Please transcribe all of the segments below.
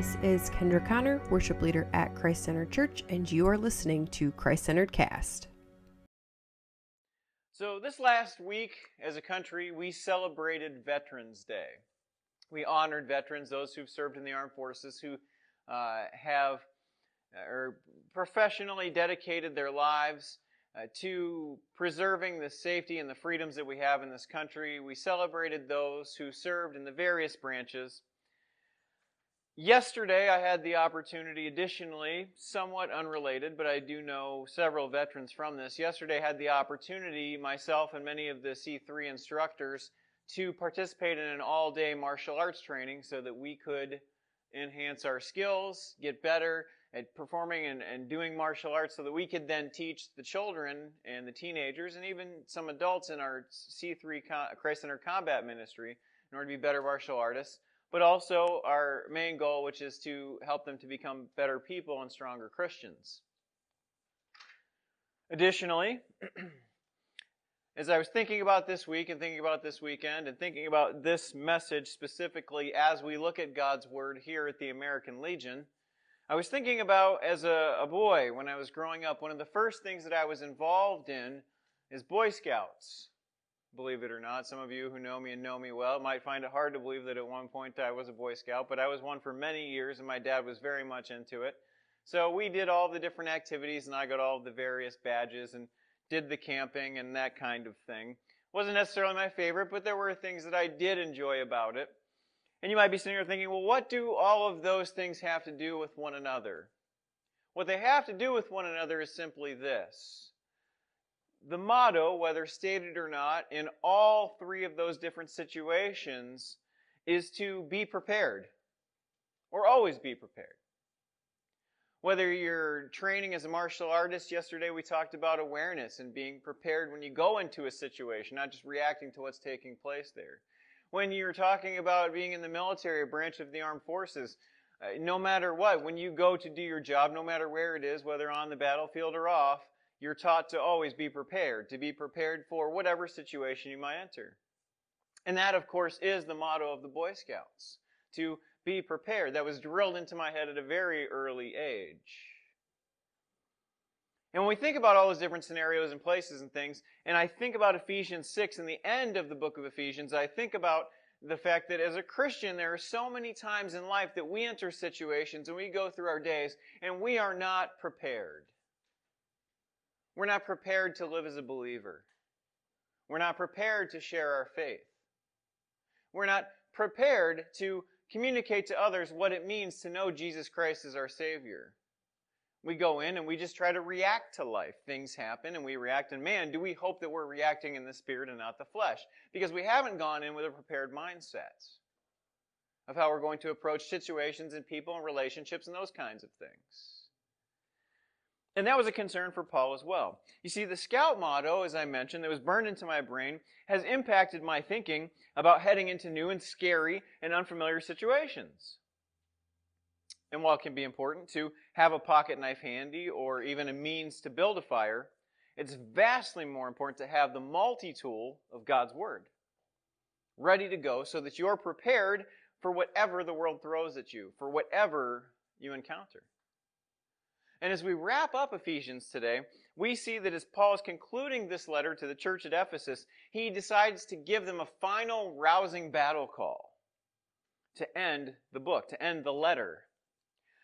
This is Kendra Connor, worship leader at Christ Centered Church, and you are listening to Christ Centered Cast. So, this last week, as a country, we celebrated Veterans Day. We honored veterans, those who've served in the armed forces, who uh, have or professionally dedicated their lives uh, to preserving the safety and the freedoms that we have in this country. We celebrated those who served in the various branches. Yesterday, I had the opportunity, additionally, somewhat unrelated, but I do know several veterans from this. Yesterday, I had the opportunity, myself and many of the C3 instructors, to participate in an all day martial arts training so that we could enhance our skills, get better, at performing and, and doing martial arts so that we could then teach the children and the teenagers and even some adults in our C3 Christ Center Combat Ministry in order to be better martial artists, but also our main goal, which is to help them to become better people and stronger Christians. Additionally, as I was thinking about this week and thinking about this weekend and thinking about this message specifically as we look at God's Word here at the American Legion, I was thinking about as a, a, boy when I was growing up, one of the first things that I was involved in is Boy Scouts. Believe it or not, some of you who know me and know me well might find it hard to believe that at one point I was a Boy Scout, but I was one for many years and my dad was very much into it. So we did all the different activities and I got all the various badges and did the camping and that kind of thing. Wasn't necessarily my favorite, but there were things that I did enjoy about it. And you might be sitting here thinking, well, what do all of those things have to do with one another? What they have to do with one another is simply this. The motto, whether stated or not, in all three of those different situations is to be prepared, or always be prepared. Whether you're training as a martial artist, yesterday we talked about awareness and being prepared when you go into a situation, not just reacting to what's taking place there when you're talking about being in the military, a branch of the armed forces, uh, no matter what, when you go to do your job, no matter where it is, whether on the battlefield or off, you're taught to always be prepared, to be prepared for whatever situation you might enter. And that, of course, is the motto of the Boy Scouts, to be prepared. That was drilled into my head at a very early age. And when we think about all those different scenarios and places and things, and I think about Ephesians 6 and the end of the book of Ephesians, I think about the fact that as a Christian, there are so many times in life that we enter situations and we go through our days and we are not prepared. We're not prepared to live as a believer. We're not prepared to share our faith. We're not prepared to communicate to others what it means to know Jesus Christ as our Savior. We go in and we just try to react to life. Things happen and we react. And man, do we hope that we're reacting in the spirit and not the flesh? Because we haven't gone in with a prepared mindset of how we're going to approach situations and people and relationships and those kinds of things. And that was a concern for Paul as well. You see, the scout motto, as I mentioned, that was burned into my brain, has impacted my thinking about heading into new and scary and unfamiliar situations. And while it can be important to have a pocket knife handy or even a means to build a fire, it's vastly more important to have the multi tool of God's Word ready to go so that you're prepared for whatever the world throws at you, for whatever you encounter. And as we wrap up Ephesians today, we see that as Paul is concluding this letter to the church at Ephesus, he decides to give them a final rousing battle call to end the book, to end the letter.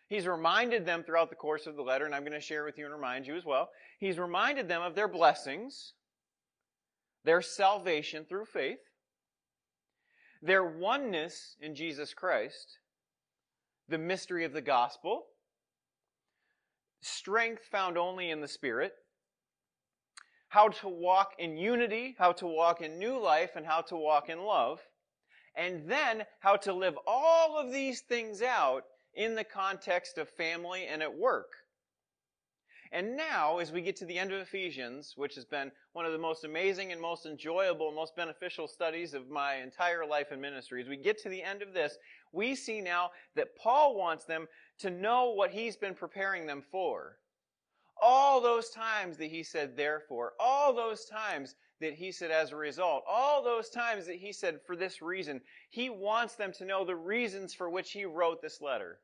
He's reminded them throughout the course of the letter, and I'm going to share with you and remind you as well. He's reminded them of their blessings, their salvation through faith, their oneness in Jesus Christ, the mystery of the gospel, strength found only in the Spirit, how to walk in unity, how to walk in new life, and how to walk in love, and then how to live all of these things out in the context of family and at work. And now, as we get to the end of Ephesians, which has been one of the most amazing and most enjoyable, most beneficial studies of my entire life and ministry, as we get to the end of this, we see now that Paul wants them to know what he's been preparing them for. All those times that he said therefore, all those times that he said as a result, all those times that he said for this reason, he wants them to know the reasons for which he wrote this letter.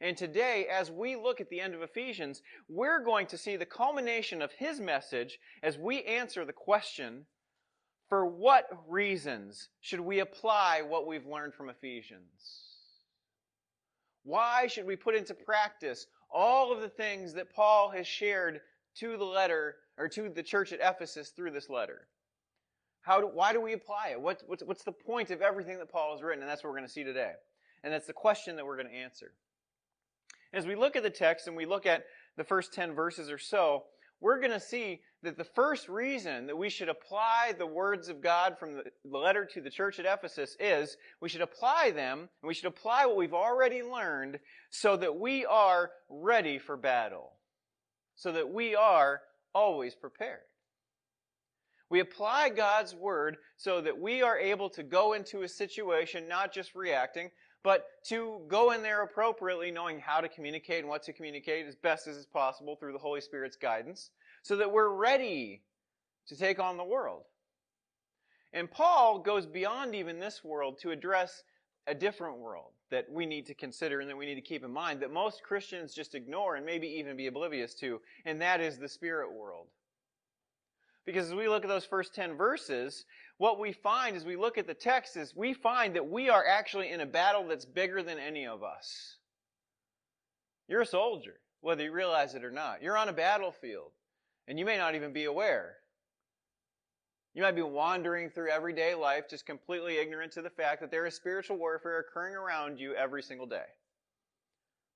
And today, as we look at the end of Ephesians, we're going to see the culmination of his message as we answer the question for what reasons should we apply what we've learned from Ephesians? Why should we put into practice all of the things that Paul has shared to the letter or to the church at Ephesus through this letter? How do, why do we apply it? What, what's, what's the point of everything that Paul has written? And that's what we're going to see today. And that's the question that we're going to answer. As we look at the text and we look at the first 10 verses or so, we're going to see that the first reason that we should apply the words of God from the letter to the church at Ephesus is we should apply them and we should apply what we've already learned so that we are ready for battle. So that we are always prepared. We apply God's word so that we are able to go into a situation not just reacting, but to go in there appropriately, knowing how to communicate and what to communicate as best as is possible through the Holy Spirit's guidance, so that we're ready to take on the world. And Paul goes beyond even this world to address a different world that we need to consider and that we need to keep in mind that most Christians just ignore and maybe even be oblivious to, and that is the spirit world. Because as we look at those first 10 verses, what we find as we look at the text is we find that we are actually in a battle that's bigger than any of us. You're a soldier, whether you realize it or not. You're on a battlefield, and you may not even be aware. You might be wandering through everyday life just completely ignorant to the fact that there is spiritual warfare occurring around you every single day.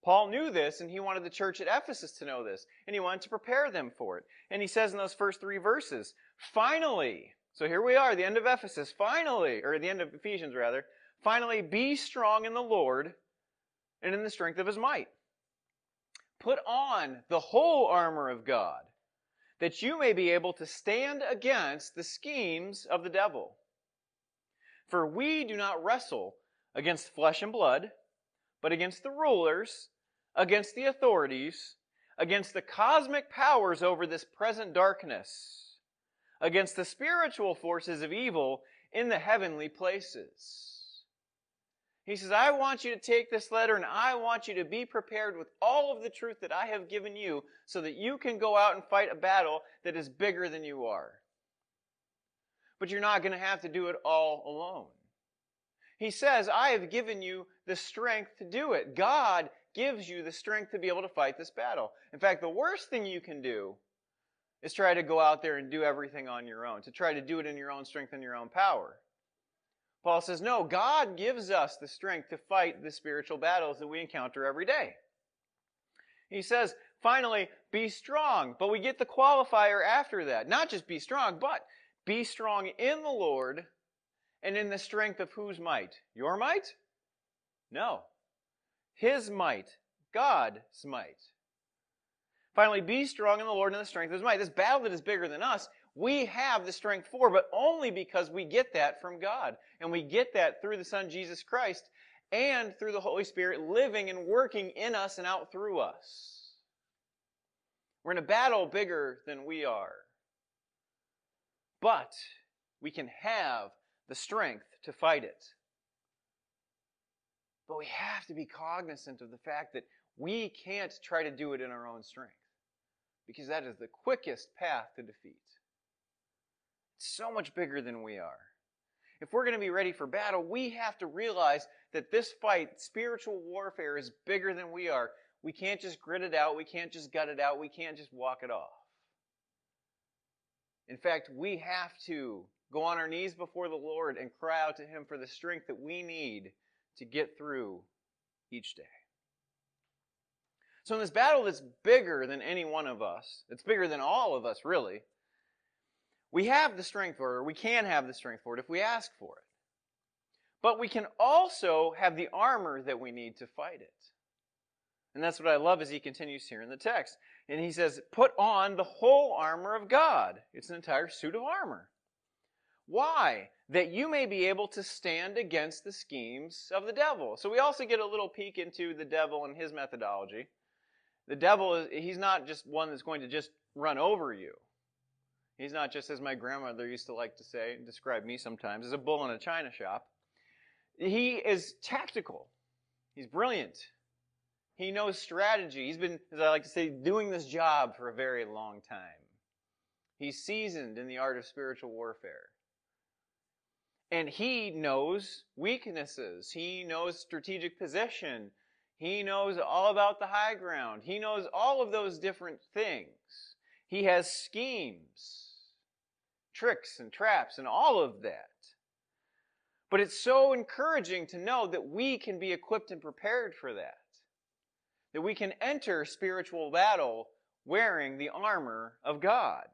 Paul knew this, and he wanted the church at Ephesus to know this, and he wanted to prepare them for it. And he says in those first three verses, finally, so here we are, the end of Ephesus, finally, or the end of Ephesians rather, finally be strong in the Lord and in the strength of his might. Put on the whole armor of God, that you may be able to stand against the schemes of the devil. For we do not wrestle against flesh and blood, but against the rulers, against the authorities, against the cosmic powers over this present darkness, against the spiritual forces of evil in the heavenly places. He says, I want you to take this letter and I want you to be prepared with all of the truth that I have given you so that you can go out and fight a battle that is bigger than you are. But you're not going to have to do it all alone. He says, I have given you the strength to do it. God gives you the strength to be able to fight this battle. In fact, the worst thing you can do is try to go out there and do everything on your own, to try to do it in your own strength and your own power. Paul says, no, God gives us the strength to fight the spiritual battles that we encounter every day. He says, finally, be strong. But we get the qualifier after that. Not just be strong, but be strong in the Lord and in the strength of whose might? Your might? No. His might. God's might. Finally, be strong in the Lord and the strength of his might. This battle that is bigger than us, we have the strength for, but only because we get that from God. And we get that through the Son Jesus Christ and through the Holy Spirit living and working in us and out through us. We're in a battle bigger than we are. But we can have the strength to fight it. But we have to be cognizant of the fact that we can't try to do it in our own strength because that is the quickest path to defeat. It's so much bigger than we are. If we're going to be ready for battle, we have to realize that this fight, spiritual warfare, is bigger than we are. We can't just grit it out. We can't just gut it out. We can't just walk it off. In fact, we have to go on our knees before the Lord and cry out to Him for the strength that we need to get through each day. So, in this battle that's bigger than any one of us, it's bigger than all of us, really, we have the strength for it, or we can have the strength for it if we ask for it. But we can also have the armor that we need to fight it. And that's what I love as he continues here in the text. And he says, Put on the whole armor of God. It's an entire suit of armor. Why? That you may be able to stand against the schemes of the devil. So we also get a little peek into the devil and his methodology. The devil is, he's not just one that's going to just run over you. He's not just, as my grandmother used to like to say, describe me sometimes, as a bull in a china shop. He is tactical. He's brilliant. He knows strategy. He's been, as I like to say, doing this job for a very long time. He's seasoned in the art of spiritual warfare. And he knows weaknesses. He knows strategic position. He knows all about the high ground. He knows all of those different things. He has schemes, tricks, and traps, and all of that. But it's so encouraging to know that we can be equipped and prepared for that. That we can enter spiritual battle wearing the armor of God.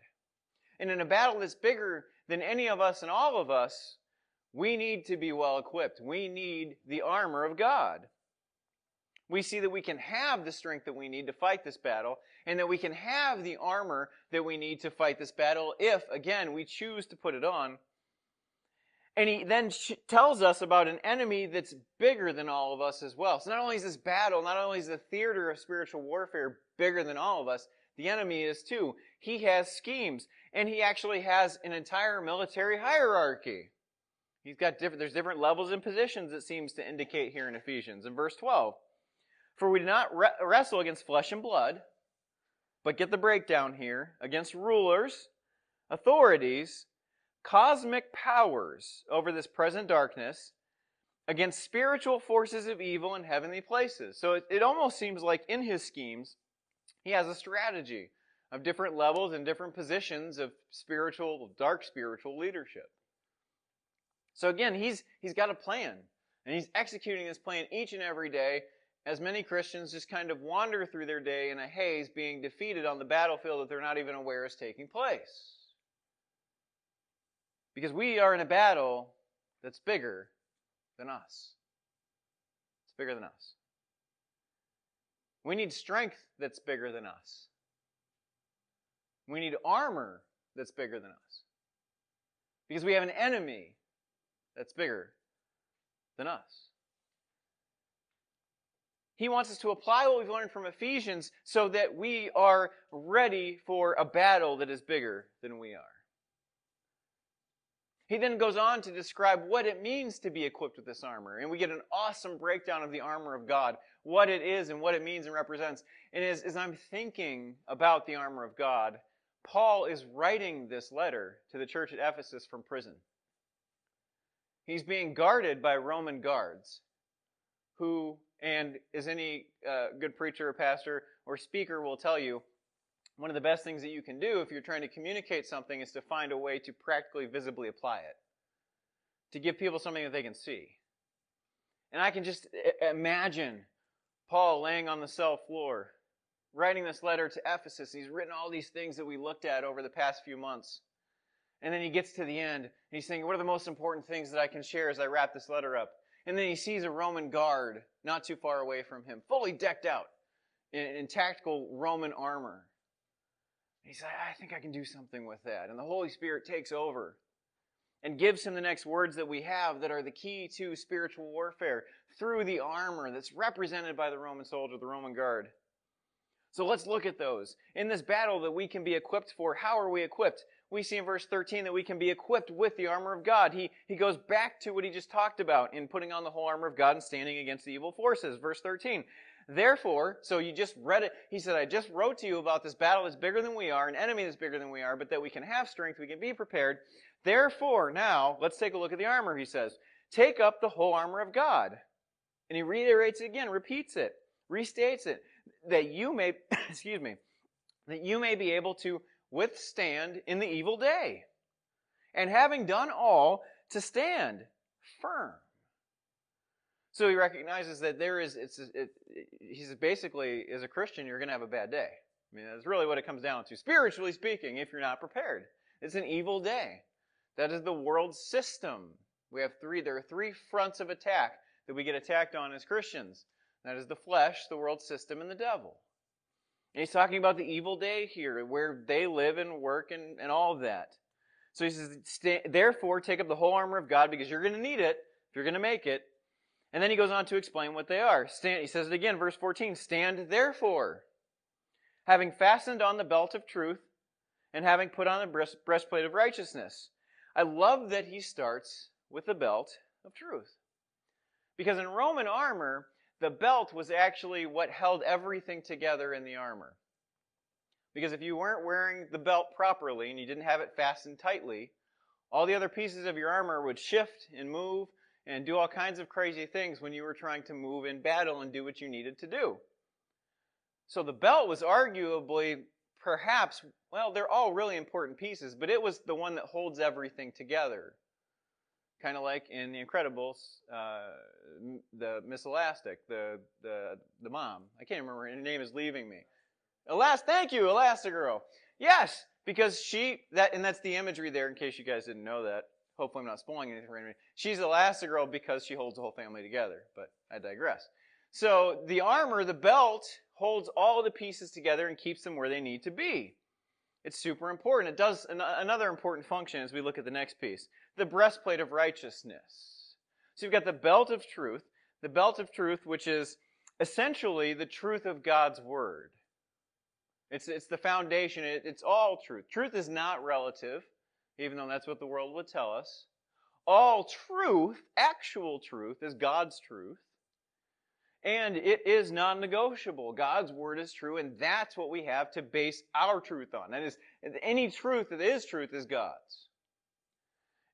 And in a battle that's bigger than any of us and all of us, we need to be well equipped. We need the armor of God. We see that we can have the strength that we need to fight this battle, and that we can have the armor that we need to fight this battle if, again, we choose to put it on. And he then tells us about an enemy that's bigger than all of us as well. So not only is this battle, not only is the theater of spiritual warfare bigger than all of us, the enemy is too. He has schemes, and he actually has an entire military hierarchy. He's got different, there's different levels and positions it seems to indicate here in Ephesians. In verse 12, for we do not re- wrestle against flesh and blood, but get the breakdown here, against rulers, authorities, cosmic powers over this present darkness, against spiritual forces of evil in heavenly places. So it, it almost seems like in his schemes, he has a strategy of different levels and different positions of spiritual, dark spiritual leadership. So again, he's, he's got a plan. And he's executing this plan each and every day as many Christians just kind of wander through their day in a haze, being defeated on the battlefield that they're not even aware is taking place. Because we are in a battle that's bigger than us. It's bigger than us. We need strength that's bigger than us. We need armor that's bigger than us. Because we have an enemy that's bigger than us. He wants us to apply what we've learned from Ephesians so that we are ready for a battle that is bigger than we are. He then goes on to describe what it means to be equipped with this armor. And we get an awesome breakdown of the armor of God, what it is and what it means and represents. And as, as I'm thinking about the armor of God, Paul is writing this letter to the church at Ephesus from prison. He's being guarded by Roman guards who, and as any uh, good preacher or pastor or speaker will tell you, one of the best things that you can do if you're trying to communicate something is to find a way to practically visibly apply it, to give people something that they can see. And I can just imagine Paul laying on the cell floor, writing this letter to Ephesus. He's written all these things that we looked at over the past few months. And then he gets to the end, and he's thinking, what are the most important things that I can share as I wrap this letter up? And then he sees a Roman guard not too far away from him, fully decked out in, in tactical Roman armor. And he says, I think I can do something with that. And the Holy Spirit takes over and gives him the next words that we have that are the key to spiritual warfare through the armor that's represented by the Roman soldier, the Roman guard. So let's look at those. In this battle that we can be equipped for, how are we equipped? We see in verse 13 that we can be equipped with the armor of God. He, he goes back to what he just talked about in putting on the whole armor of God and standing against the evil forces. Verse 13. Therefore, so you just read it. He said, I just wrote to you about this battle that's bigger than we are, an enemy that's bigger than we are, but that we can have strength, we can be prepared. Therefore, now, let's take a look at the armor, he says. Take up the whole armor of God. And he reiterates it again, repeats it, restates it, that you may, excuse me, that you may be able to withstand in the evil day. And having done all, to stand firm. So he recognizes that there is, it's, it, he's basically, as a Christian, you're going to have a bad day. I mean, that's really what it comes down to. Spiritually speaking, if you're not prepared, it's an evil day. That is the world system. We have three, there are three fronts of attack that we get attacked on as Christians. That is the flesh, the world system, and the devil. And he's talking about the evil day here, where they live and work and, and all of that. So he says, therefore, take up the whole armor of God because you're going to need it if you're going to make it. And then he goes on to explain what they are. Stand, he says it again, verse 14, stand therefore, having fastened on the belt of truth and having put on the breast, breastplate of righteousness. I love that he starts with the belt of truth. Because in Roman armor, the belt was actually what held everything together in the armor. Because if you weren't wearing the belt properly and you didn't have it fastened tightly, all the other pieces of your armor would shift and move and do all kinds of crazy things when you were trying to move in battle and do what you needed to do. So the belt was arguably, perhaps, well, they're all really important pieces, but it was the one that holds everything together. Kind of like in The Incredibles, uh, the Miss Elastic, the, the, the mom. I can't remember, her name is leaving me. Elast, thank you, Elastigirl. Yes, because she, that, and that's the imagery there in case you guys didn't know that. Hopefully I'm not spoiling anything for anybody. She's Elastigirl because she holds the whole family together, but I digress. So the armor, the belt, holds all the pieces together and keeps them where they need to be. It's super important. It does an- another important function as we look at the next piece the breastplate of righteousness. So you've got the belt of truth, the belt of truth, which is essentially the truth of God's word. It's, it's the foundation, it, it's all truth. Truth is not relative, even though that's what the world would tell us. All truth, actual truth, is God's truth. And it is non negotiable. God's word is true, and that's what we have to base our truth on. That is, any truth that is truth is God's.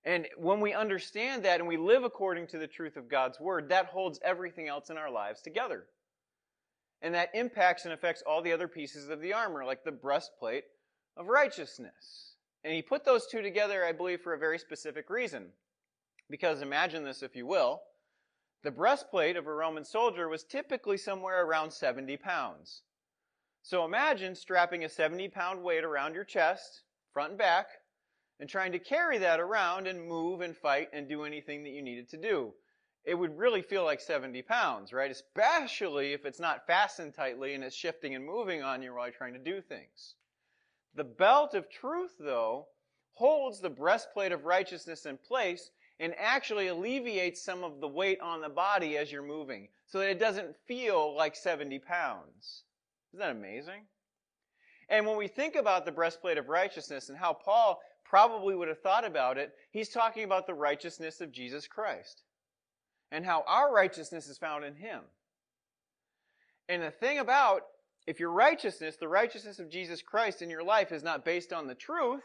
And when we understand that and we live according to the truth of God's word, that holds everything else in our lives together. And that impacts and affects all the other pieces of the armor, like the breastplate of righteousness. And he put those two together, I believe, for a very specific reason. Because imagine this, if you will. The breastplate of a Roman soldier was typically somewhere around 70 pounds. So imagine strapping a 70 pound weight around your chest, front and back, and trying to carry that around and move and fight and do anything that you needed to do. It would really feel like 70 pounds, right? Especially if it's not fastened tightly and it's shifting and moving on you while you're trying to do things. The belt of truth, though, holds the breastplate of righteousness in place and actually alleviates some of the weight on the body as you're moving so that it doesn't feel like 70 pounds. Isn't that amazing? And when we think about the breastplate of righteousness and how Paul probably would have thought about it, he's talking about the righteousness of Jesus Christ and how our righteousness is found in him. And the thing about if your righteousness, the righteousness of Jesus Christ in your life is not based on the truth,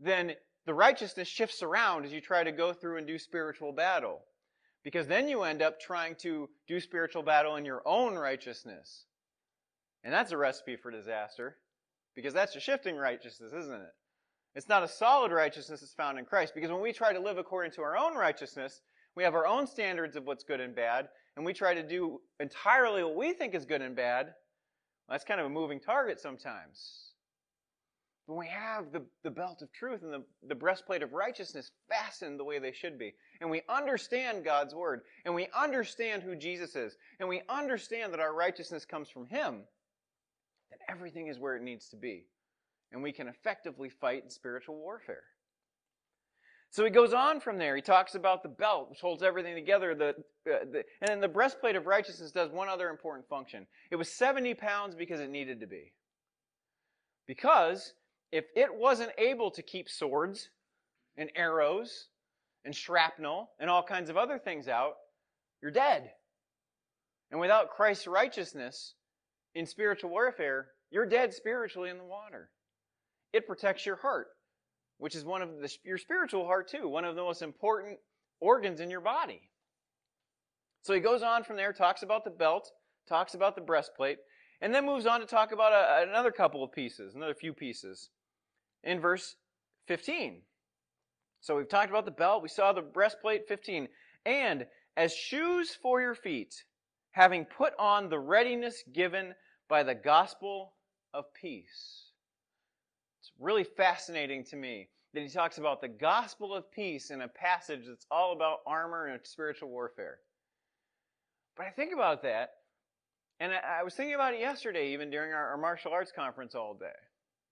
then the righteousness shifts around as you try to go through and do spiritual battle. Because then you end up trying to do spiritual battle in your own righteousness. And that's a recipe for disaster. Because that's a shifting righteousness, isn't it? It's not a solid righteousness that's found in Christ. Because when we try to live according to our own righteousness, we have our own standards of what's good and bad, and we try to do entirely what we think is good and bad. Well, that's kind of a moving target sometimes. When we have the, the belt of truth and the, the breastplate of righteousness fastened the way they should be, and we understand God's word, and we understand who Jesus is, and we understand that our righteousness comes from Him, then everything is where it needs to be. And we can effectively fight in spiritual warfare. So he goes on from there. He talks about the belt, which holds everything together. The, uh, the, and then the breastplate of righteousness does one other important function. It was 70 pounds because it needed to be. Because if it wasn't able to keep swords and arrows and shrapnel and all kinds of other things out, you're dead. And without Christ's righteousness in spiritual warfare, you're dead spiritually in the water. It protects your heart, which is one of the, your spiritual heart too, one of the most important organs in your body. So he goes on from there, talks about the belt, talks about the breastplate, and then moves on to talk about a, another couple of pieces, another few pieces in verse 15. So we've talked about the belt, we saw the breastplate 15. And as shoes for your feet, having put on the readiness given by the gospel of peace. Really fascinating to me that he talks about the gospel of peace in a passage that's all about armor and spiritual warfare. But I think about that, and I, was thinking about it yesterday, even during our martial arts conference all day.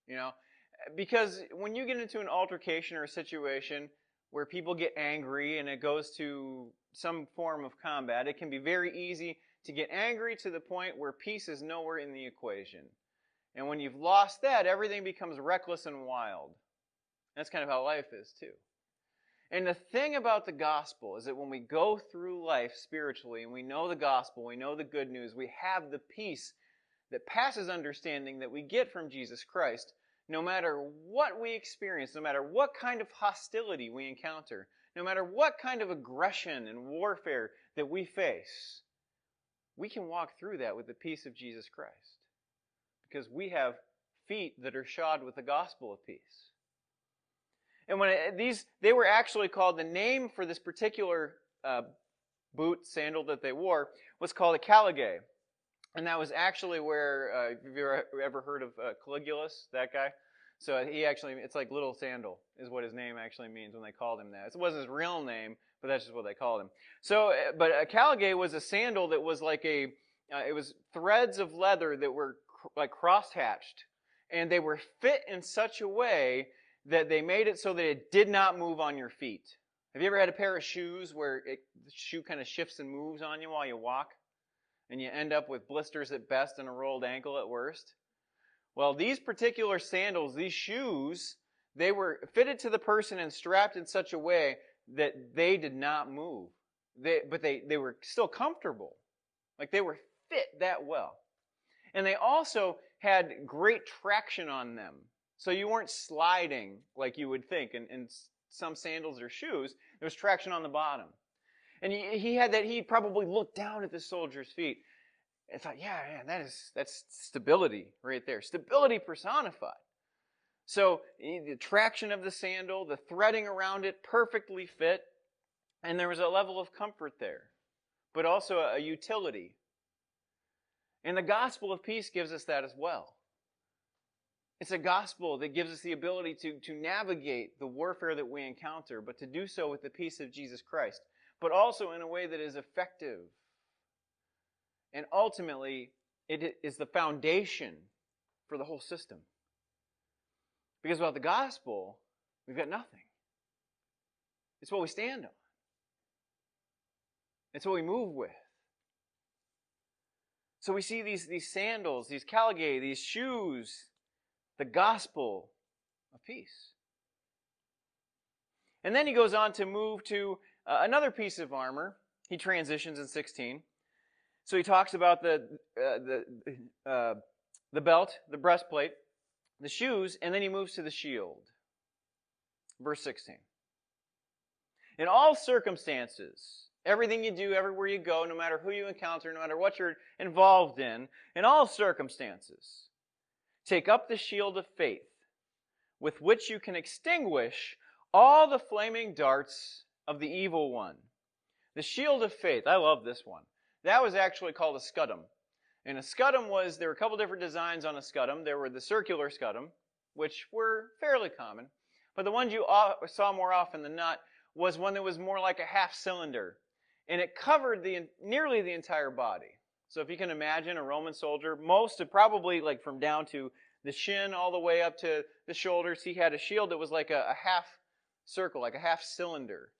You know, because when you get into an altercation or a situation where people get angry and it goes to some form of combat, it can be very easy to get angry to the point where peace is nowhere in the equation. And when you've lost that, everything becomes reckless and wild. That's kind of how life is, too. And the thing about the gospel is that when we go through life spiritually and we know the gospel, we know the good news, we have the peace that passes understanding that we get from Jesus Christ, no matter what we experience, no matter what kind of hostility we encounter, no matter what kind of aggression and warfare that we face, we can walk through that with the peace of Jesus Christ. Because we have feet that are shod with the gospel of peace. And when it, these, they were actually called, the name for this particular uh, boot, sandal that they wore, was called a caligae. And that was actually where, uh, have you ever heard of uh, Caligulus, that guy? So he actually, it's like little sandal is what his name actually means when they called him that. It wasn't his real name, but that's just what they called him. So, uh, but a caligae was a sandal that was like a, uh, it was threads of leather that were like cross-hatched. And they were fit in such a way that they made it so that it did not move on your feet. Have you ever had a pair of shoes where it, the shoe kind of shifts and moves on you while you walk? and you end up with blisters at best and a rolled ankle at worst. Well, these particular sandals, these shoes, they were fitted to the person and strapped in such a way that they did not move. They, but they, they were still comfortable. Like they were fit that well. And they also had great traction on them. So you weren't sliding like you would think in, in some sandals or shoes. There was traction on the bottom. And he, he had that, he probably looked down at the soldier's feet and thought, yeah, man, that is, that's stability right there. Stability personified. So the traction of the sandal, the threading around it, perfectly fit. And there was a level of comfort there, but also a, a utility. And the gospel of peace gives us that as well. It's a gospel that gives us the ability to, to navigate the warfare that we encounter, but to do so with the peace of Jesus Christ but also in a way that is effective. And ultimately, it is the foundation for the whole system. Because without the gospel, we've got nothing. It's what we stand on. It's what we move with. So we see these, these sandals, these caligae, these shoes, the gospel of peace. And then he goes on to move to uh, another piece of armor, he transitions in 16. So he talks about the, uh, the, uh, the belt, the breastplate, the shoes, and then he moves to the shield. Verse 16. In all circumstances, everything you do, everywhere you go, no matter who you encounter, no matter what you're involved in, in all circumstances, take up the shield of faith with which you can extinguish all the flaming darts of the evil one. The shield of faith. I love this one. That was actually called a scutum. And a scutum was, there were a couple different designs on a scutum. There were the circular scutum, which were fairly common. But the ones you saw more often than not was one that was more like a half cylinder. And it covered the, nearly the entire body. So if you can imagine a Roman soldier, most of probably like from down to the shin all the way up to the shoulders, he had a shield that was like a, a half circle, like a half cylinder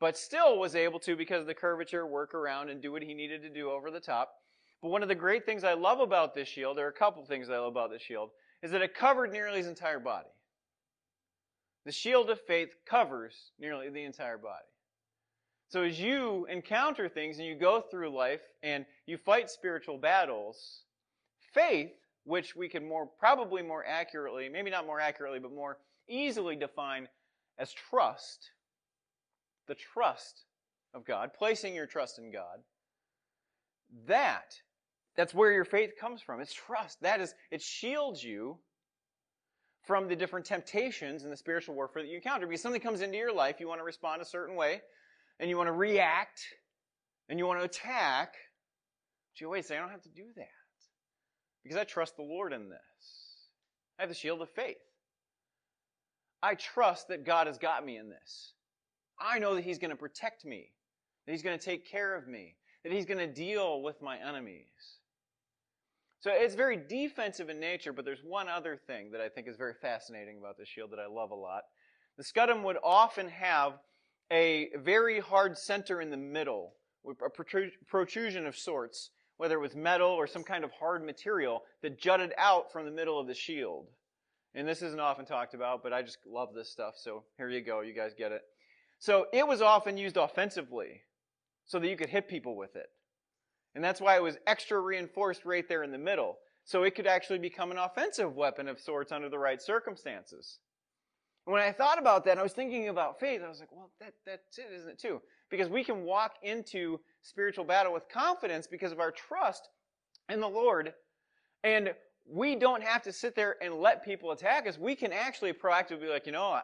but still was able to, because of the curvature, work around and do what he needed to do over the top. But one of the great things I love about this shield, there are a couple things I love about this shield, is that it covered nearly his entire body. The shield of faith covers nearly the entire body. So as you encounter things and you go through life and you fight spiritual battles, faith, which we can more probably more accurately, maybe not more accurately, but more easily define as trust, the trust of God, placing your trust in God, that, that's where your faith comes from. It's trust. That is, it shields you from the different temptations and the spiritual warfare that you encounter. Because something comes into your life, you want to respond a certain way, and you want to react, and you want to attack. But you wait, say, I don't have to do that. Because I trust the Lord in this. I have the shield of faith. I trust that God has got me in this. I know that He's going to protect me, that He's going to take care of me, that He's going to deal with my enemies. So it's very defensive in nature, but there's one other thing that I think is very fascinating about this shield that I love a lot. The scutum would often have a very hard center in the middle, a protrusion of sorts, whether it was metal or some kind of hard material that jutted out from the middle of the shield. And this isn't often talked about, but I just love this stuff, so here you go. You guys get it. So it was often used offensively so that you could hit people with it. And that's why it was extra reinforced right there in the middle. So it could actually become an offensive weapon of sorts under the right circumstances. When I thought about that, I was thinking about faith. I was like, well, that, that's it, isn't it, too? Because we can walk into spiritual battle with confidence because of our trust in the Lord. And we don't have to sit there and let people attack us. We can actually proactively be like, you know, I,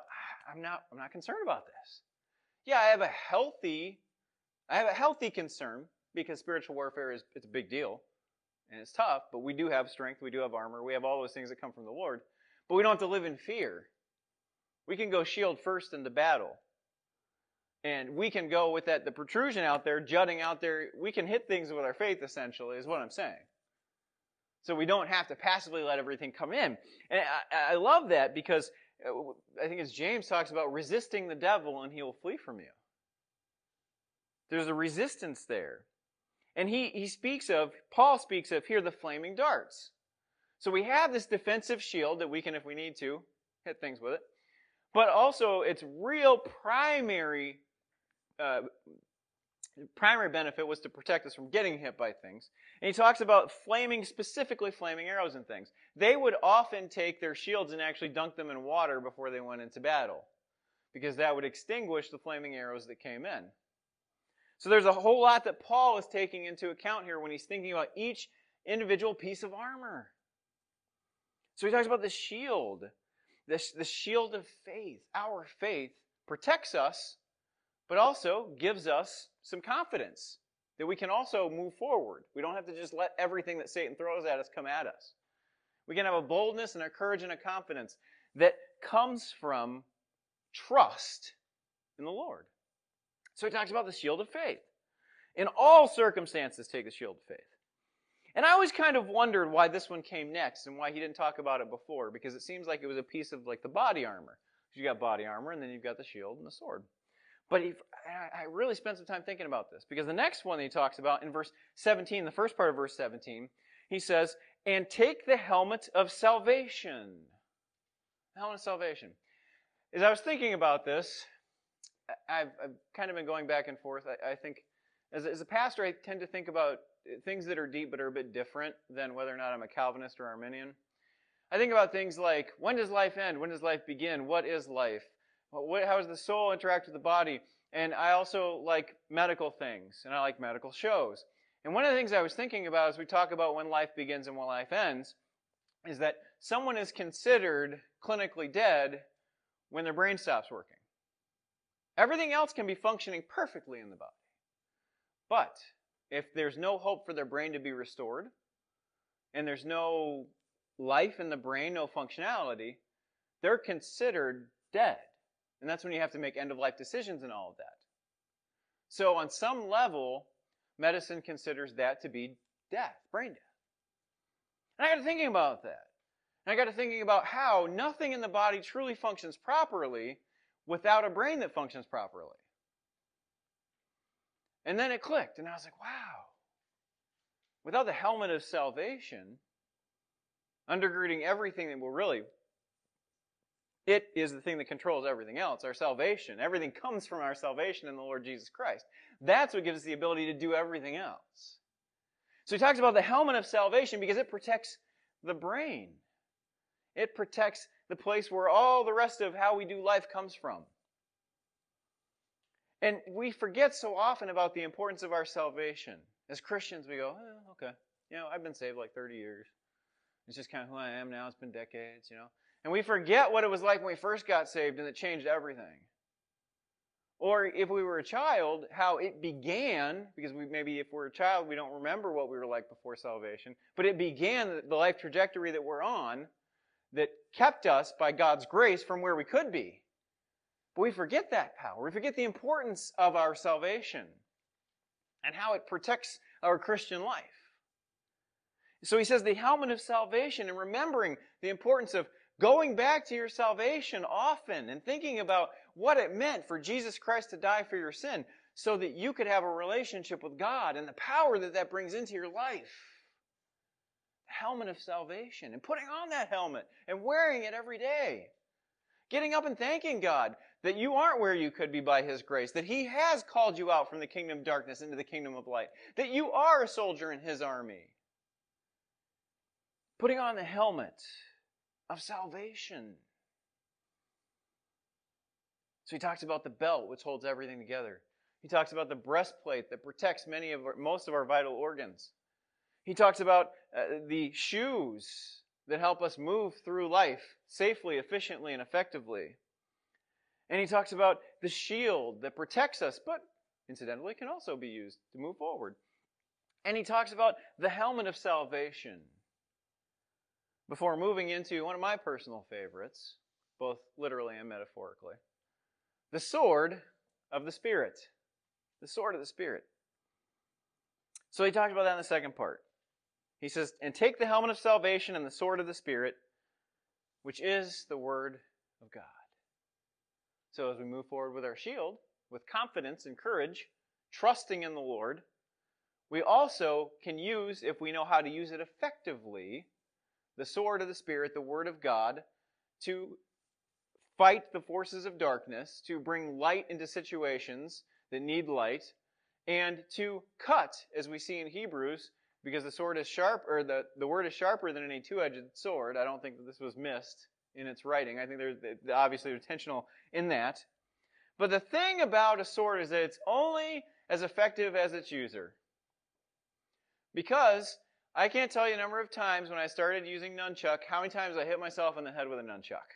I'm not, I'm not concerned about this. Yeah, I have a healthy, I have a healthy concern because spiritual warfare is it's a big deal and it's tough, but we do have strength, we do have armor, we have all those things that come from the Lord. But we don't have to live in fear. We can go shield first in the battle. And we can go with that the protrusion out there, jutting out there, we can hit things with our faith essentially, is what I'm saying. So we don't have to passively let everything come in. And I, I love that because uh, I think as James talks about resisting the devil and he will flee from you. There's a resistance there. And he, he speaks of, Paul speaks of here the flaming darts. So we have this defensive shield that we can, if we need to, hit things with it. But also its real primary uh, primary benefit was to protect us from getting hit by things. And he talks about flaming, specifically flaming arrows and things. They would often take their shields and actually dunk them in water before they went into battle, because that would extinguish the flaming arrows that came in. So there's a whole lot that Paul is taking into account here when he's thinking about each individual piece of armor. So he talks about the shield, this, the shield of faith. Our faith protects us, but also gives us some confidence that we can also move forward. We don't have to just let everything that Satan throws at us come at us. We can have a boldness and a courage and a confidence that comes from trust in the Lord. So he talks about the shield of faith. In all circumstances, take the shield of faith. And I always kind of wondered why this one came next and why he didn't talk about it before, because it seems like it was a piece of like the body armor. You got body armor, and then you've got the shield and the sword. But he, I really spent some time thinking about this because the next one he talks about in verse 17, the first part of verse 17, he says, and take the helmet of salvation. Helmet of salvation. As I was thinking about this, I've, I've kind of been going back and forth. I, I think as, as a pastor, I tend to think about uh, things that are deep but are a bit different than whether or not I'm a Calvinist or Arminian. I think about things like when does life end? When does life begin? What is life? What, how does the soul interact with the body? And I also like medical things, and I like medical shows. And one of the things I was thinking about as we talk about when life begins and when life ends is that someone is considered clinically dead when their brain stops working. Everything else can be functioning perfectly in the body. But if there's no hope for their brain to be restored, and there's no life in the brain, no functionality, they're considered dead. And that's when you have to make end of life decisions and all of that. So, on some level, medicine considers that to be death, brain death. And I got to thinking about that. And I got to thinking about how nothing in the body truly functions properly without a brain that functions properly. And then it clicked, and I was like, wow. Without the helmet of salvation, undergirding everything that will really it is the thing that controls everything else, our salvation. Everything comes from our salvation in the Lord Jesus Christ. That's what gives us the ability to do everything else. So he talks about the helmet of salvation because it protects the brain. It protects the place where all the rest of how we do life comes from. And we forget so often about the importance of our salvation. As Christians, we go, oh, okay, you know, I've been saved like 30 years. It's just kind of who I am now. It's been decades, you know. And we forget what it was like when we first got saved and it changed everything. Or if we were a child, how it began, because we maybe if we're a child, we don't remember what we were like before salvation, but it began the life trajectory that we're on that kept us by God's grace from where we could be. But we forget that power. We forget the importance of our salvation and how it protects our Christian life. So he says the helmet of salvation and remembering the importance of going back to your salvation often and thinking about what it meant for Jesus Christ to die for your sin so that you could have a relationship with God and the power that that brings into your life. Helmet of salvation and putting on that helmet and wearing it every day. Getting up and thanking God that you aren't where you could be by His grace, that He has called you out from the kingdom of darkness into the kingdom of light, that you are a soldier in His army. Putting on the helmet of salvation. So he talks about the belt, which holds everything together. He talks about the breastplate that protects many of our, most of our vital organs. He talks about uh, the shoes that help us move through life safely, efficiently, and effectively. And he talks about the shield that protects us, but incidentally can also be used to move forward. And he talks about the helmet of salvation. Before moving into one of my personal favorites, both literally and metaphorically, the sword of the Spirit. The sword of the Spirit. So he talked about that in the second part. He says, And take the helmet of salvation and the sword of the Spirit, which is the Word of God. So as we move forward with our shield, with confidence and courage, trusting in the Lord, we also can use, if we know how to use it effectively, the sword of the Spirit, the Word of God, to fight the forces of darkness, to bring light into situations that need light, and to cut, as we see in Hebrews, because the sword is sharp, or the, the word is sharper than any two-edged sword. I don't think that this was missed in its writing. I think there's obviously intentional in that. But the thing about a sword is that it's only as effective as its user. Because I can't tell you a number of times when I started using nunchuck how many times I hit myself in the head with a nunchuck.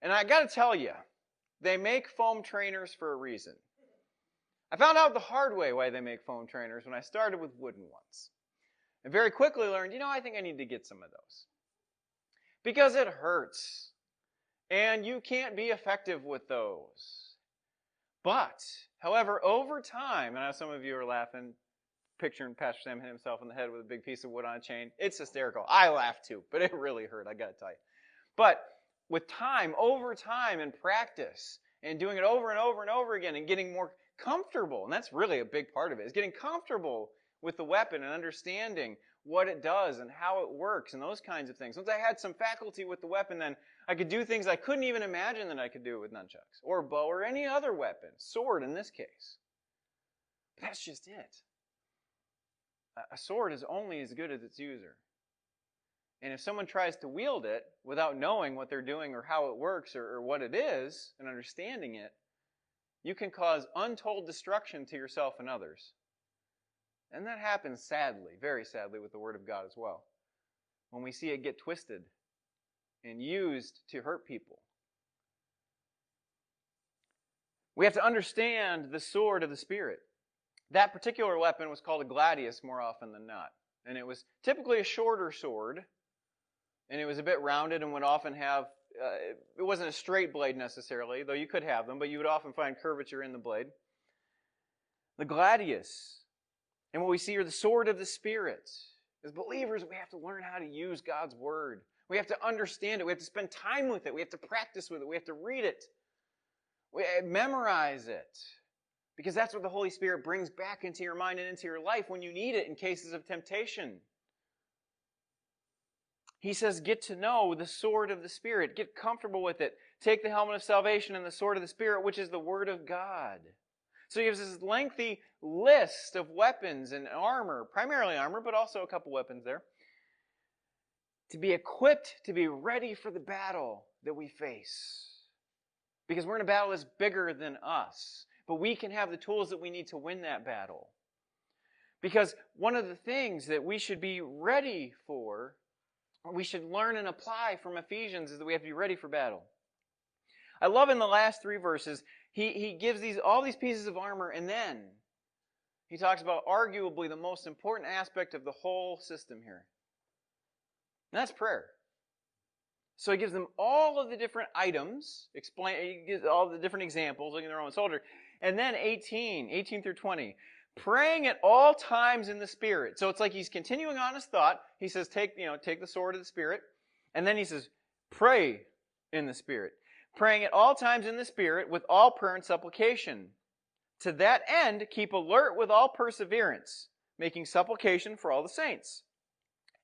And I got to tell you, they make foam trainers for a reason. I found out the hard way why they make foam trainers when I started with wooden ones. And very quickly learned, you know, I think I need to get some of those. Because it hurts. And you can't be effective with those. But, however, over time, and I know some of you are laughing, picturing Pastor Sam hit himself in the head with a big piece of wood on a chain. It's hysterical. I laugh too, but it really hurt, I gotta tell you. But with time, over time, and practice, and doing it over and over and over again, and getting more comfortable, and that's really a big part of it, is getting comfortable with the weapon and understanding what it does and how it works and those kinds of things. Once I had some faculty with the weapon, then I could do things I couldn't even imagine that I could do with nunchucks or bow or any other weapon, sword in this case. But that's just it. A sword is only as good as its user. And if someone tries to wield it without knowing what they're doing or how it works or, or what it is and understanding it, you can cause untold destruction to yourself and others. And that happens sadly, very sadly, with the Word of God as well. When we see it get twisted and used to hurt people. We have to understand the sword of the Spirit. That particular weapon was called a gladius more often than not. And it was typically a shorter sword and it was a bit rounded and would often have uh, it wasn't a straight blade necessarily, though you could have them, but you would often find curvature in the blade. The gladius, and what we see are the sword of the Spirit. As believers, we have to learn how to use God's word. We have to understand it. We have to spend time with it. We have to practice with it. We have to read it. We eh, memorize it. Because that's what the Holy Spirit brings back into your mind and into your life when you need it in cases of temptation. He says, get to know the sword of the Spirit. Get comfortable with it. Take the helmet of salvation and the sword of the Spirit, which is the Word of God. So he gives this lengthy list of weapons and armor, primarily armor, but also a couple weapons there, to be equipped to be ready for the battle that we face. Because we're in a battle that's bigger than us, but we can have the tools that we need to win that battle. Because one of the things that we should be ready for we should learn and apply from Ephesians is that we have to be ready for battle. I love in the last three verses, he, he gives these all these pieces of armor, and then he talks about arguably the most important aspect of the whole system here. And that's prayer. So he gives them all of the different items, explain he gives all the different examples, looking at their own soldier. And then 18, 18 through 20 praying at all times in the Spirit. So it's like he's continuing on his thought. He says, take, you know, take the sword of the Spirit. And then he says, pray in the Spirit. Praying at all times in the Spirit with all prayer and supplication. To that end, keep alert with all perseverance, making supplication for all the saints.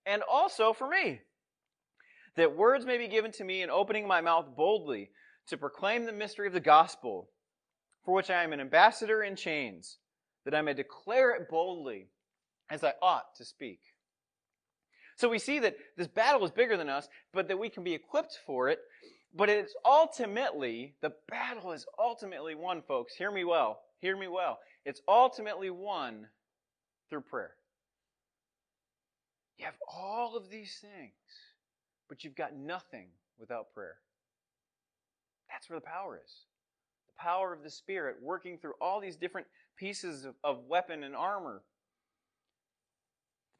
And also for me, that words may be given to me in opening my mouth boldly to proclaim the mystery of the gospel, for which I am an ambassador in chains, that I may declare it boldly as I ought to speak. So we see that this battle is bigger than us, but that we can be equipped for it. But it's ultimately, the battle is ultimately won, folks. Hear me well. Hear me well. It's ultimately won through prayer. You have all of these things, but you've got nothing without prayer. That's where the power is. The power of the Spirit working through all these different pieces of, of weapon and armor.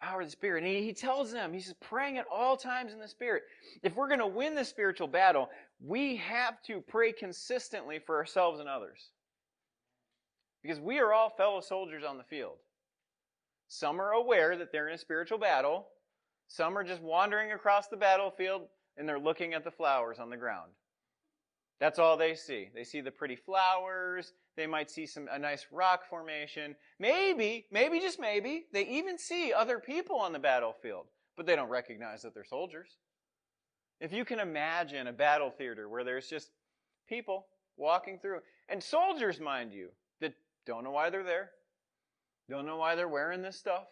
Power of the Spirit. And he, he tells them, he says, praying at all times in the Spirit. If we're going to win the spiritual battle, we have to pray consistently for ourselves and others. Because we are all fellow soldiers on the field. Some are aware that they're in a spiritual battle. Some are just wandering across the battlefield and they're looking at the flowers on the ground. That's all they see. They see the pretty flowers. They might see some a nice rock formation. Maybe, maybe just maybe, they even see other people on the battlefield, but they don't recognize that they're soldiers. If you can imagine a battle theater where there's just people walking through, and soldiers, mind you, that don't know why they're there, don't know why they're wearing this stuff.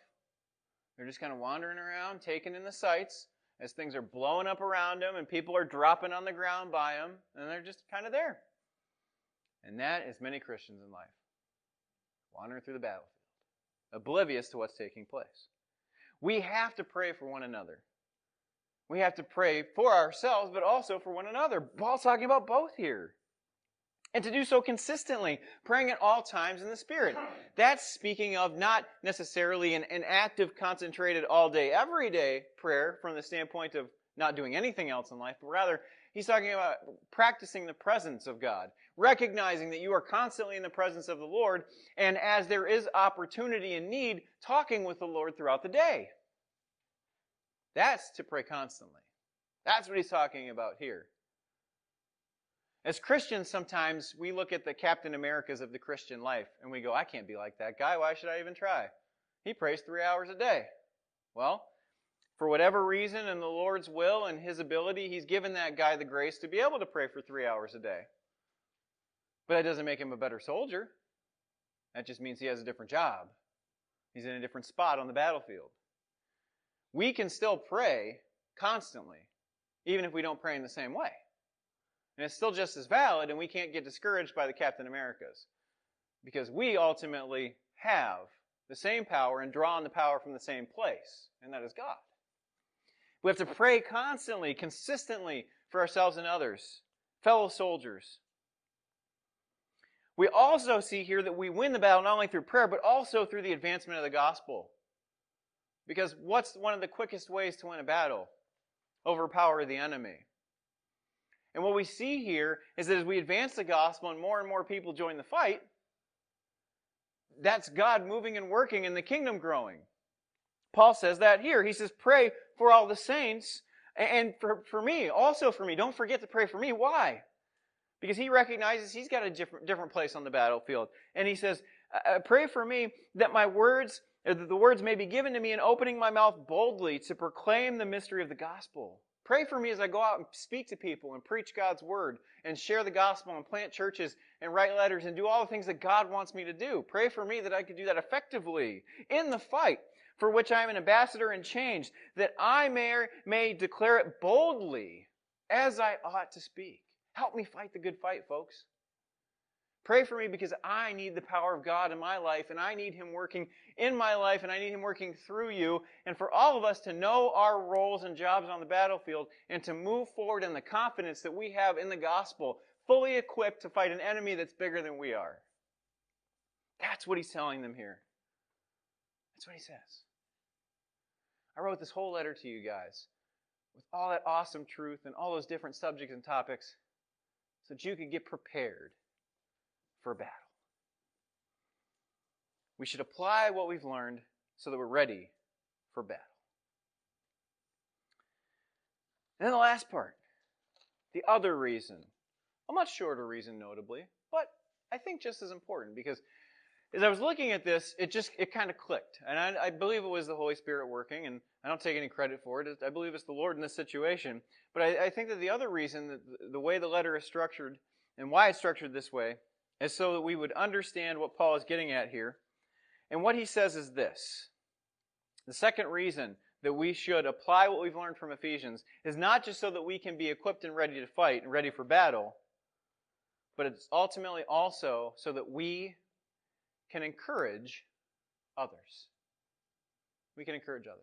They're just kind of wandering around, taking in the sights as things are blowing up around them and people are dropping on the ground by them, and they're just kind of there. And that is many Christians in life, wandering through the battlefield, oblivious to what's taking place. We have to pray for one another. We have to pray for ourselves, but also for one another. Paul's talking about both here and to do so consistently, praying at all times in the Spirit. That's speaking of not necessarily an, an active, concentrated, all day, every day prayer from the standpoint of not doing anything else in life, but rather he's talking about practicing the presence of God, recognizing that you are constantly in the presence of the Lord, and as there is opportunity and need, talking with the Lord throughout the day. That's to pray constantly. That's what he's talking about here. As Christians, sometimes we look at the Captain Americas of the Christian life and we go, I can't be like that guy. Why should I even try? He prays three hours a day. Well, for whatever reason and the Lord's will and His ability, He's given that guy the grace to be able to pray for three hours a day. But that doesn't make him a better soldier. That just means he has a different job. He's in a different spot on the battlefield. We can still pray constantly, even if we don't pray in the same way. And it's still just as valid, and we can't get discouraged by the Captain Americas. Because we ultimately have the same power and draw on the power from the same place, and that is God. We have to pray constantly, consistently for ourselves and others, fellow soldiers. We also see here that we win the battle not only through prayer, but also through the advancement of the gospel. Because what's one of the quickest ways to win a battle? Overpower the enemy. And what we see here is that as we advance the gospel and more and more people join the fight, that's God moving and working and the kingdom growing. Paul says that here. He says, pray for all the saints and for, for me, also for me. Don't forget to pray for me. Why? Because he recognizes he's got a different, different place on the battlefield. And he says, uh, uh pray for me that my words, that the words may be given to me in opening my mouth boldly to proclaim the mystery of the gospel. Pray for me as I go out and speak to people and preach God's word and share the gospel and plant churches and write letters and do all the things that God wants me to do. Pray for me that I could do that effectively in the fight for which I am an ambassador in change, that I may, may declare it boldly as I ought to speak. Help me fight the good fight, folks. Pray for me because I need the power of God in my life and I need Him working in my life and I need Him working through you. And for all of us to know our roles and jobs on the battlefield and to move forward in the confidence that we have in the gospel, fully equipped to fight an enemy that's bigger than we are. That's what He's telling them here. That's what He says. I wrote this whole letter to you guys with all that awesome truth and all those different subjects and topics so that you could get prepared for battle. We should apply what we've learned so that we're ready for battle. And then the last part, the other reason. A much shorter reason, notably, but I think just as important because as I was looking at this, it just it kind of clicked, and I, I, believe it was the Holy Spirit working, and I don't take any credit for it. I believe it's the Lord in this situation. But I, I think that the other reason that the way the letter is structured and why it's structured this way is so that we would understand what Paul is getting at here. And what he says is this: the second reason that we should apply what we've learned from Ephesians is not just so that we can be equipped and ready to fight and ready for battle, but it's ultimately also so that we can encourage others. We can encourage others.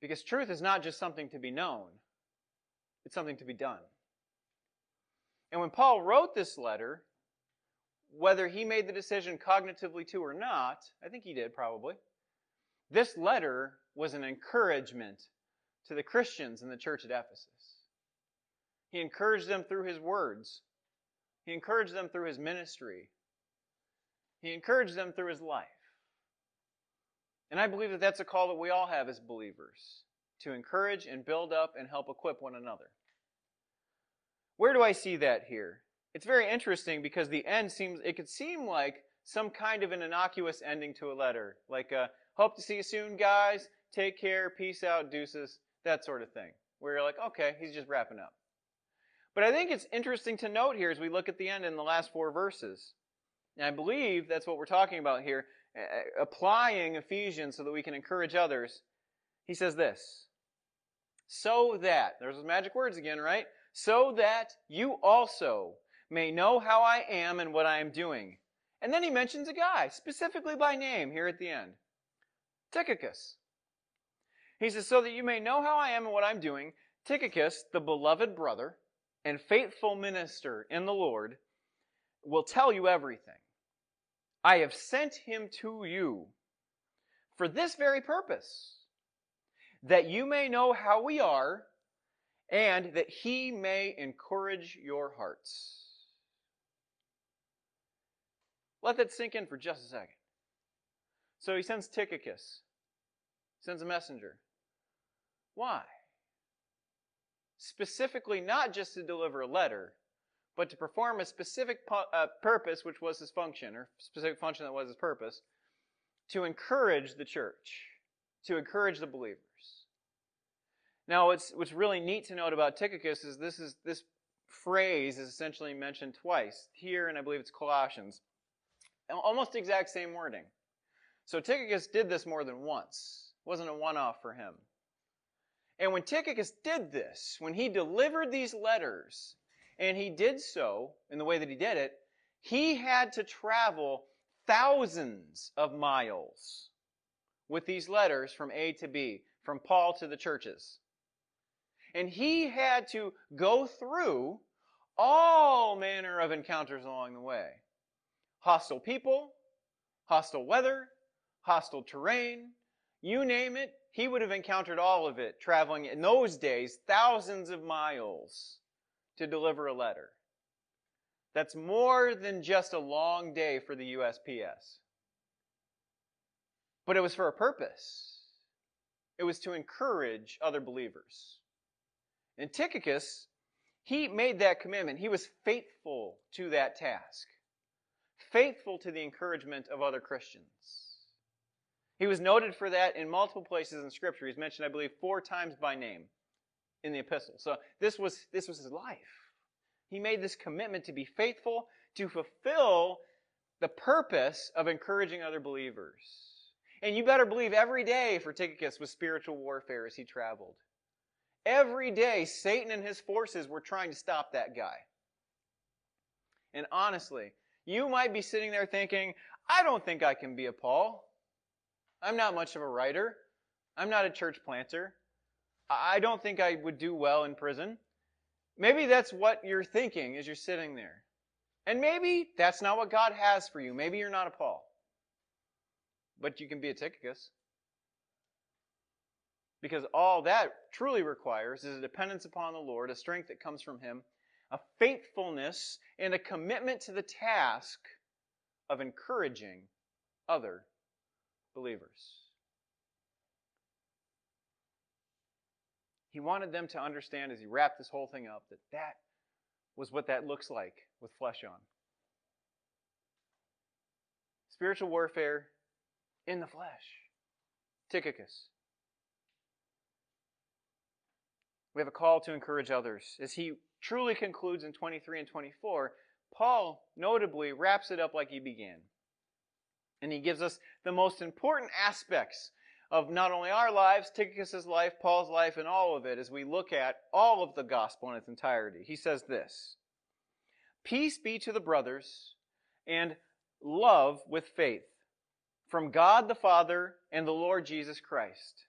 Because truth is not just something to be known, it's something to be done. And when Paul wrote this letter, whether he made the decision cognitively to or not, I think he did probably, this letter was an encouragement to the Christians in the church at Ephesus. He encouraged them through his words. He encouraged them through his ministry. He encouraged them through his life. And I believe that that's a call that we all have as believers to encourage and build up and help equip one another. Where do I see that here? It's very interesting because the end seems, it could seem like some kind of an innocuous ending to a letter. Like, uh, hope to see you soon, guys. Take care. Peace out. Deuces. That sort of thing. Where you're like, okay, he's just wrapping up. But I think it's interesting to note here as we look at the end in the last four verses and I believe that's what we're talking about here, applying Ephesians so that we can encourage others. He says this So that, there's those magic words again, right? So that you also may know how I am and what I am doing. And then he mentions a guy, specifically by name, here at the end Tychicus. He says, So that you may know how I am and what I'm doing, Tychicus, the beloved brother and faithful minister in the Lord, will tell you everything. I have sent him to you for this very purpose, that you may know how we are, and that he may encourage your hearts. Let that sink in for just a second. So he sends Tychicus, sends a messenger. Why? Specifically, not just to deliver a letter, but to perform a specific uh, purpose, which was his function, or specific function that was his purpose, to encourage the church, to encourage the believers. Now, what's, what's really neat to note about Tychicus is this is this phrase is essentially mentioned twice here, and I believe it's Colossians, almost exact same wording. So Tychicus did this more than once. It wasn't a one-off for him. And when Tychicus did this, when he delivered these letters, and he did so in the way that he did it, he had to travel thousands of miles with these letters from A to B, from Paul to the churches. And he had to go through all manner of encounters along the way hostile people, hostile weather, hostile terrain, you name it, he would have encountered all of it, traveling in those days thousands of miles to deliver a letter. That's more than just a long day for the USPS. But it was for a purpose. It was to encourage other believers. And Tychicus, he made that commitment. He was faithful to that task, faithful to the encouragement of other Christians. He was noted for that in multiple places in Scripture. He's mentioned, I believe, four times by name in the epistle. So this was, this was his life. He made this commitment to be faithful, to fulfill the purpose of encouraging other believers. And you better believe every day for Tychicus was spiritual warfare as he traveled. Every day, Satan and his forces were trying to stop that guy. And honestly, you might be sitting there thinking, I don't think I can be a Paul. I'm not much of a writer. I'm not a church planter. I don't think I would do well in prison. Maybe that's what you're thinking as you're sitting there. And maybe that's not what God has for you. Maybe you're not a Paul. But you can be a Tychicus. Because all that truly requires is a dependence upon the Lord, a strength that comes from Him, a faithfulness, and a commitment to the task of encouraging other believers. He wanted them to understand as he wrapped this whole thing up that that was what that looks like with flesh on. Spiritual warfare in the flesh. Tychicus. We have a call to encourage others. As he truly concludes in 23 and 24, Paul notably wraps it up like he began. And he gives us the most important aspects of not only our lives, Tychicus' life, Paul's life, and all of it as we look at all of the gospel in its entirety. He says this Peace be to the brothers and love with faith from God the Father and the Lord Jesus Christ.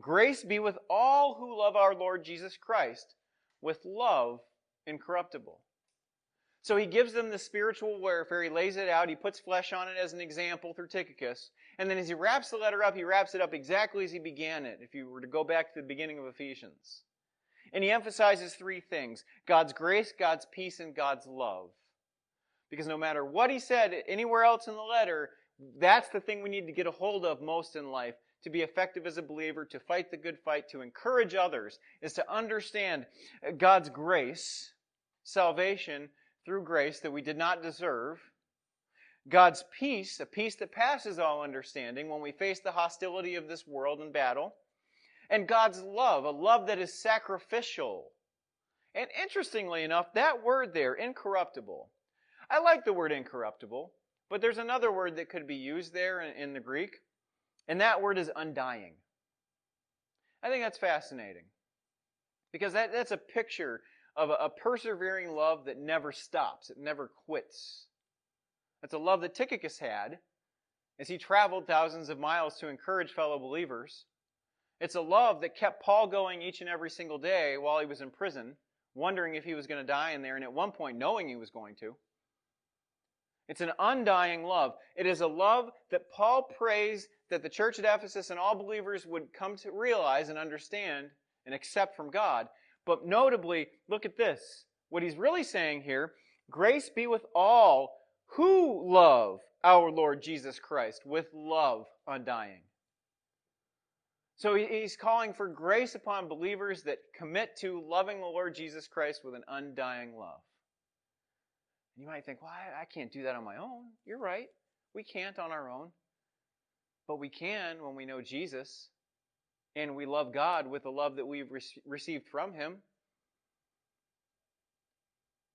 Grace be with all who love our Lord Jesus Christ with love incorruptible. So he gives them the spiritual warfare. He lays it out. He puts flesh on it as an example through Tychicus. And then as he wraps the letter up, he wraps it up exactly as he began it, if you were to go back to the beginning of Ephesians. And he emphasizes three things God's grace, God's peace, and God's love. Because no matter what he said anywhere else in the letter, that's the thing we need to get a hold of most in life to be effective as a believer, to fight the good fight, to encourage others, is to understand God's grace, salvation through grace that we did not deserve, God's peace, a peace that passes all understanding when we face the hostility of this world in battle, and God's love, a love that is sacrificial. And interestingly enough, that word there, incorruptible, I like the word incorruptible, but there's another word that could be used there in, in the Greek. And that word is undying. I think that's fascinating. Because that, that's a picture of a, a persevering love that never stops, it never quits. That's a love that Tychicus had as he traveled thousands of miles to encourage fellow believers. It's a love that kept Paul going each and every single day while he was in prison, wondering if he was going to die in there, and at one point knowing he was going to. It's an undying love. It is a love that Paul prays that the church at Ephesus and all believers would come to realize and understand and accept from God. But notably, look at this. What he's really saying here grace be with all who love our Lord Jesus Christ with love undying. So he's calling for grace upon believers that commit to loving the Lord Jesus Christ with an undying love. You might think, well, I, can't do that on my own. You're right. We can't on our own. But we can when we know Jesus and we love God with the love that we've re- received from Him.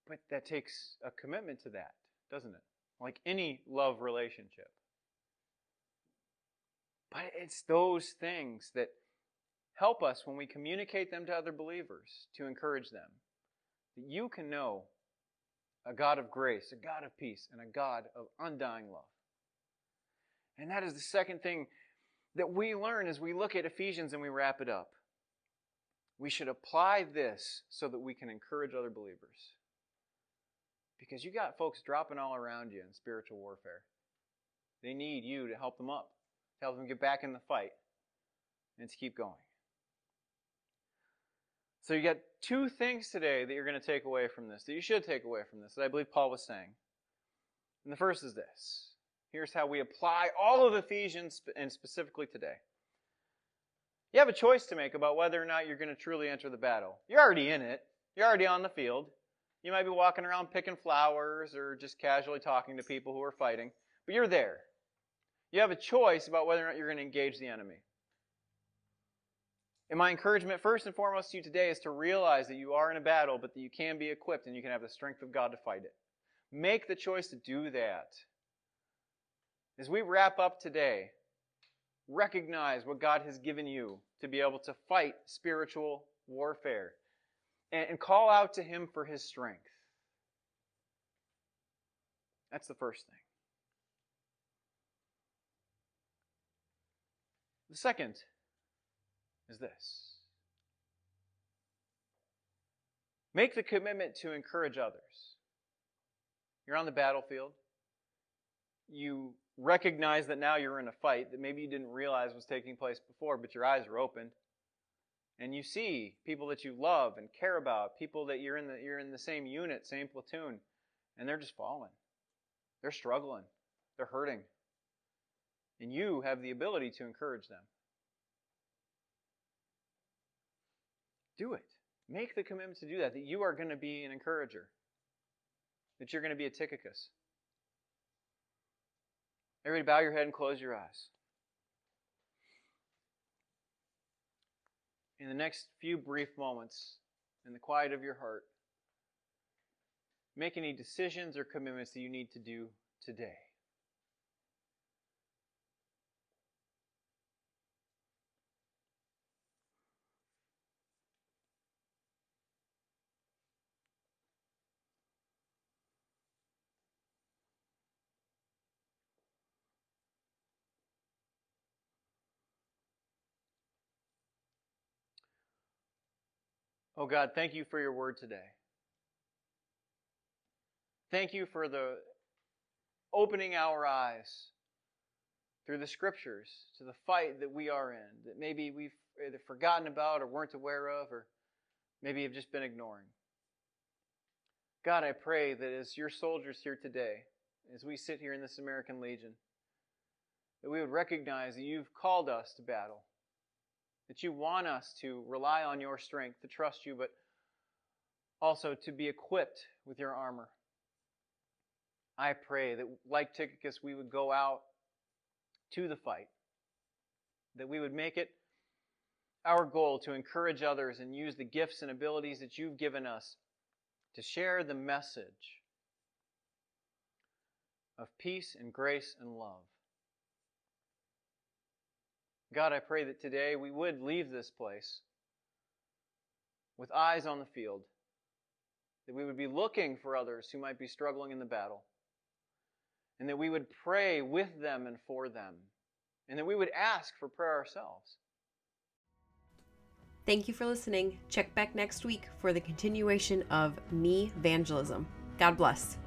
But that takes a commitment to that, doesn't it? Like any love relationship. But it's those things that help us when we communicate them to other believers to encourage them. That you can know a God of grace, a God of peace, and a God of undying love. And that is the second thing that we learn as we look at Ephesians and we wrap it up. We should apply this so that we can encourage other believers. Because you got folks dropping all around you in spiritual warfare. They need you to help them up, to help them get back in the fight, and to keep going. So you got two things today that you're going to take away from this, that you should take away from this, that I believe Paul was saying. And the first is this. Here's how we apply all of Ephesians, and specifically today. You have a choice to make about whether or not you're going to truly enter the battle. You're already in it. You're already on the field. You might be walking around picking flowers or just casually talking to people who are fighting, but you're there. You have a choice about whether or not you're going to engage the enemy. And my encouragement, first and foremost, to you today is to realize that you are in a battle, but that you can be equipped and you can have the strength of God to fight it. Make the choice to do that. As we wrap up today, recognize what God has given you to be able to fight spiritual warfare and, and call out to Him for His strength. That's the first thing. The second is this make the commitment to encourage others. You're on the battlefield. You recognize that now you're in a fight that maybe you didn't realize was taking place before, but your eyes are opened. And you see people that you love and care about, people that you're in the you're in the same unit, same platoon, and they're just falling. They're struggling. They're hurting. And you have the ability to encourage them. Do it. Make the commitment to do that, that you are going to be an encourager, that you're going to be a Tychicus. Everybody, bow your head and close your eyes. In the next few brief moments, in the quiet of your heart, make any decisions or commitments that you need to do today. Oh God, thank you for your word today. Thank you for the opening our eyes through the scriptures to the fight that we are in, that maybe we've either forgotten about or weren't aware of, or maybe have just been ignoring. God, I pray that as your soldiers here today, as we sit here in this American Legion, that we would recognize that you've called us to battle that you want us to rely on your strength, to trust you, but also to be equipped with your armor. I pray that, like Tychicus, we would go out to the fight, that we would make it our goal to encourage others and use the gifts and abilities that you've given us to share the message of peace and grace and love. God, I pray that today we would leave this place with eyes on the field, that we would be looking for others who might be struggling in the battle, and that we would pray with them and for them, and that we would ask for prayer ourselves. Thank you for listening. Check back next week for the continuation of Me Evangelism. God bless.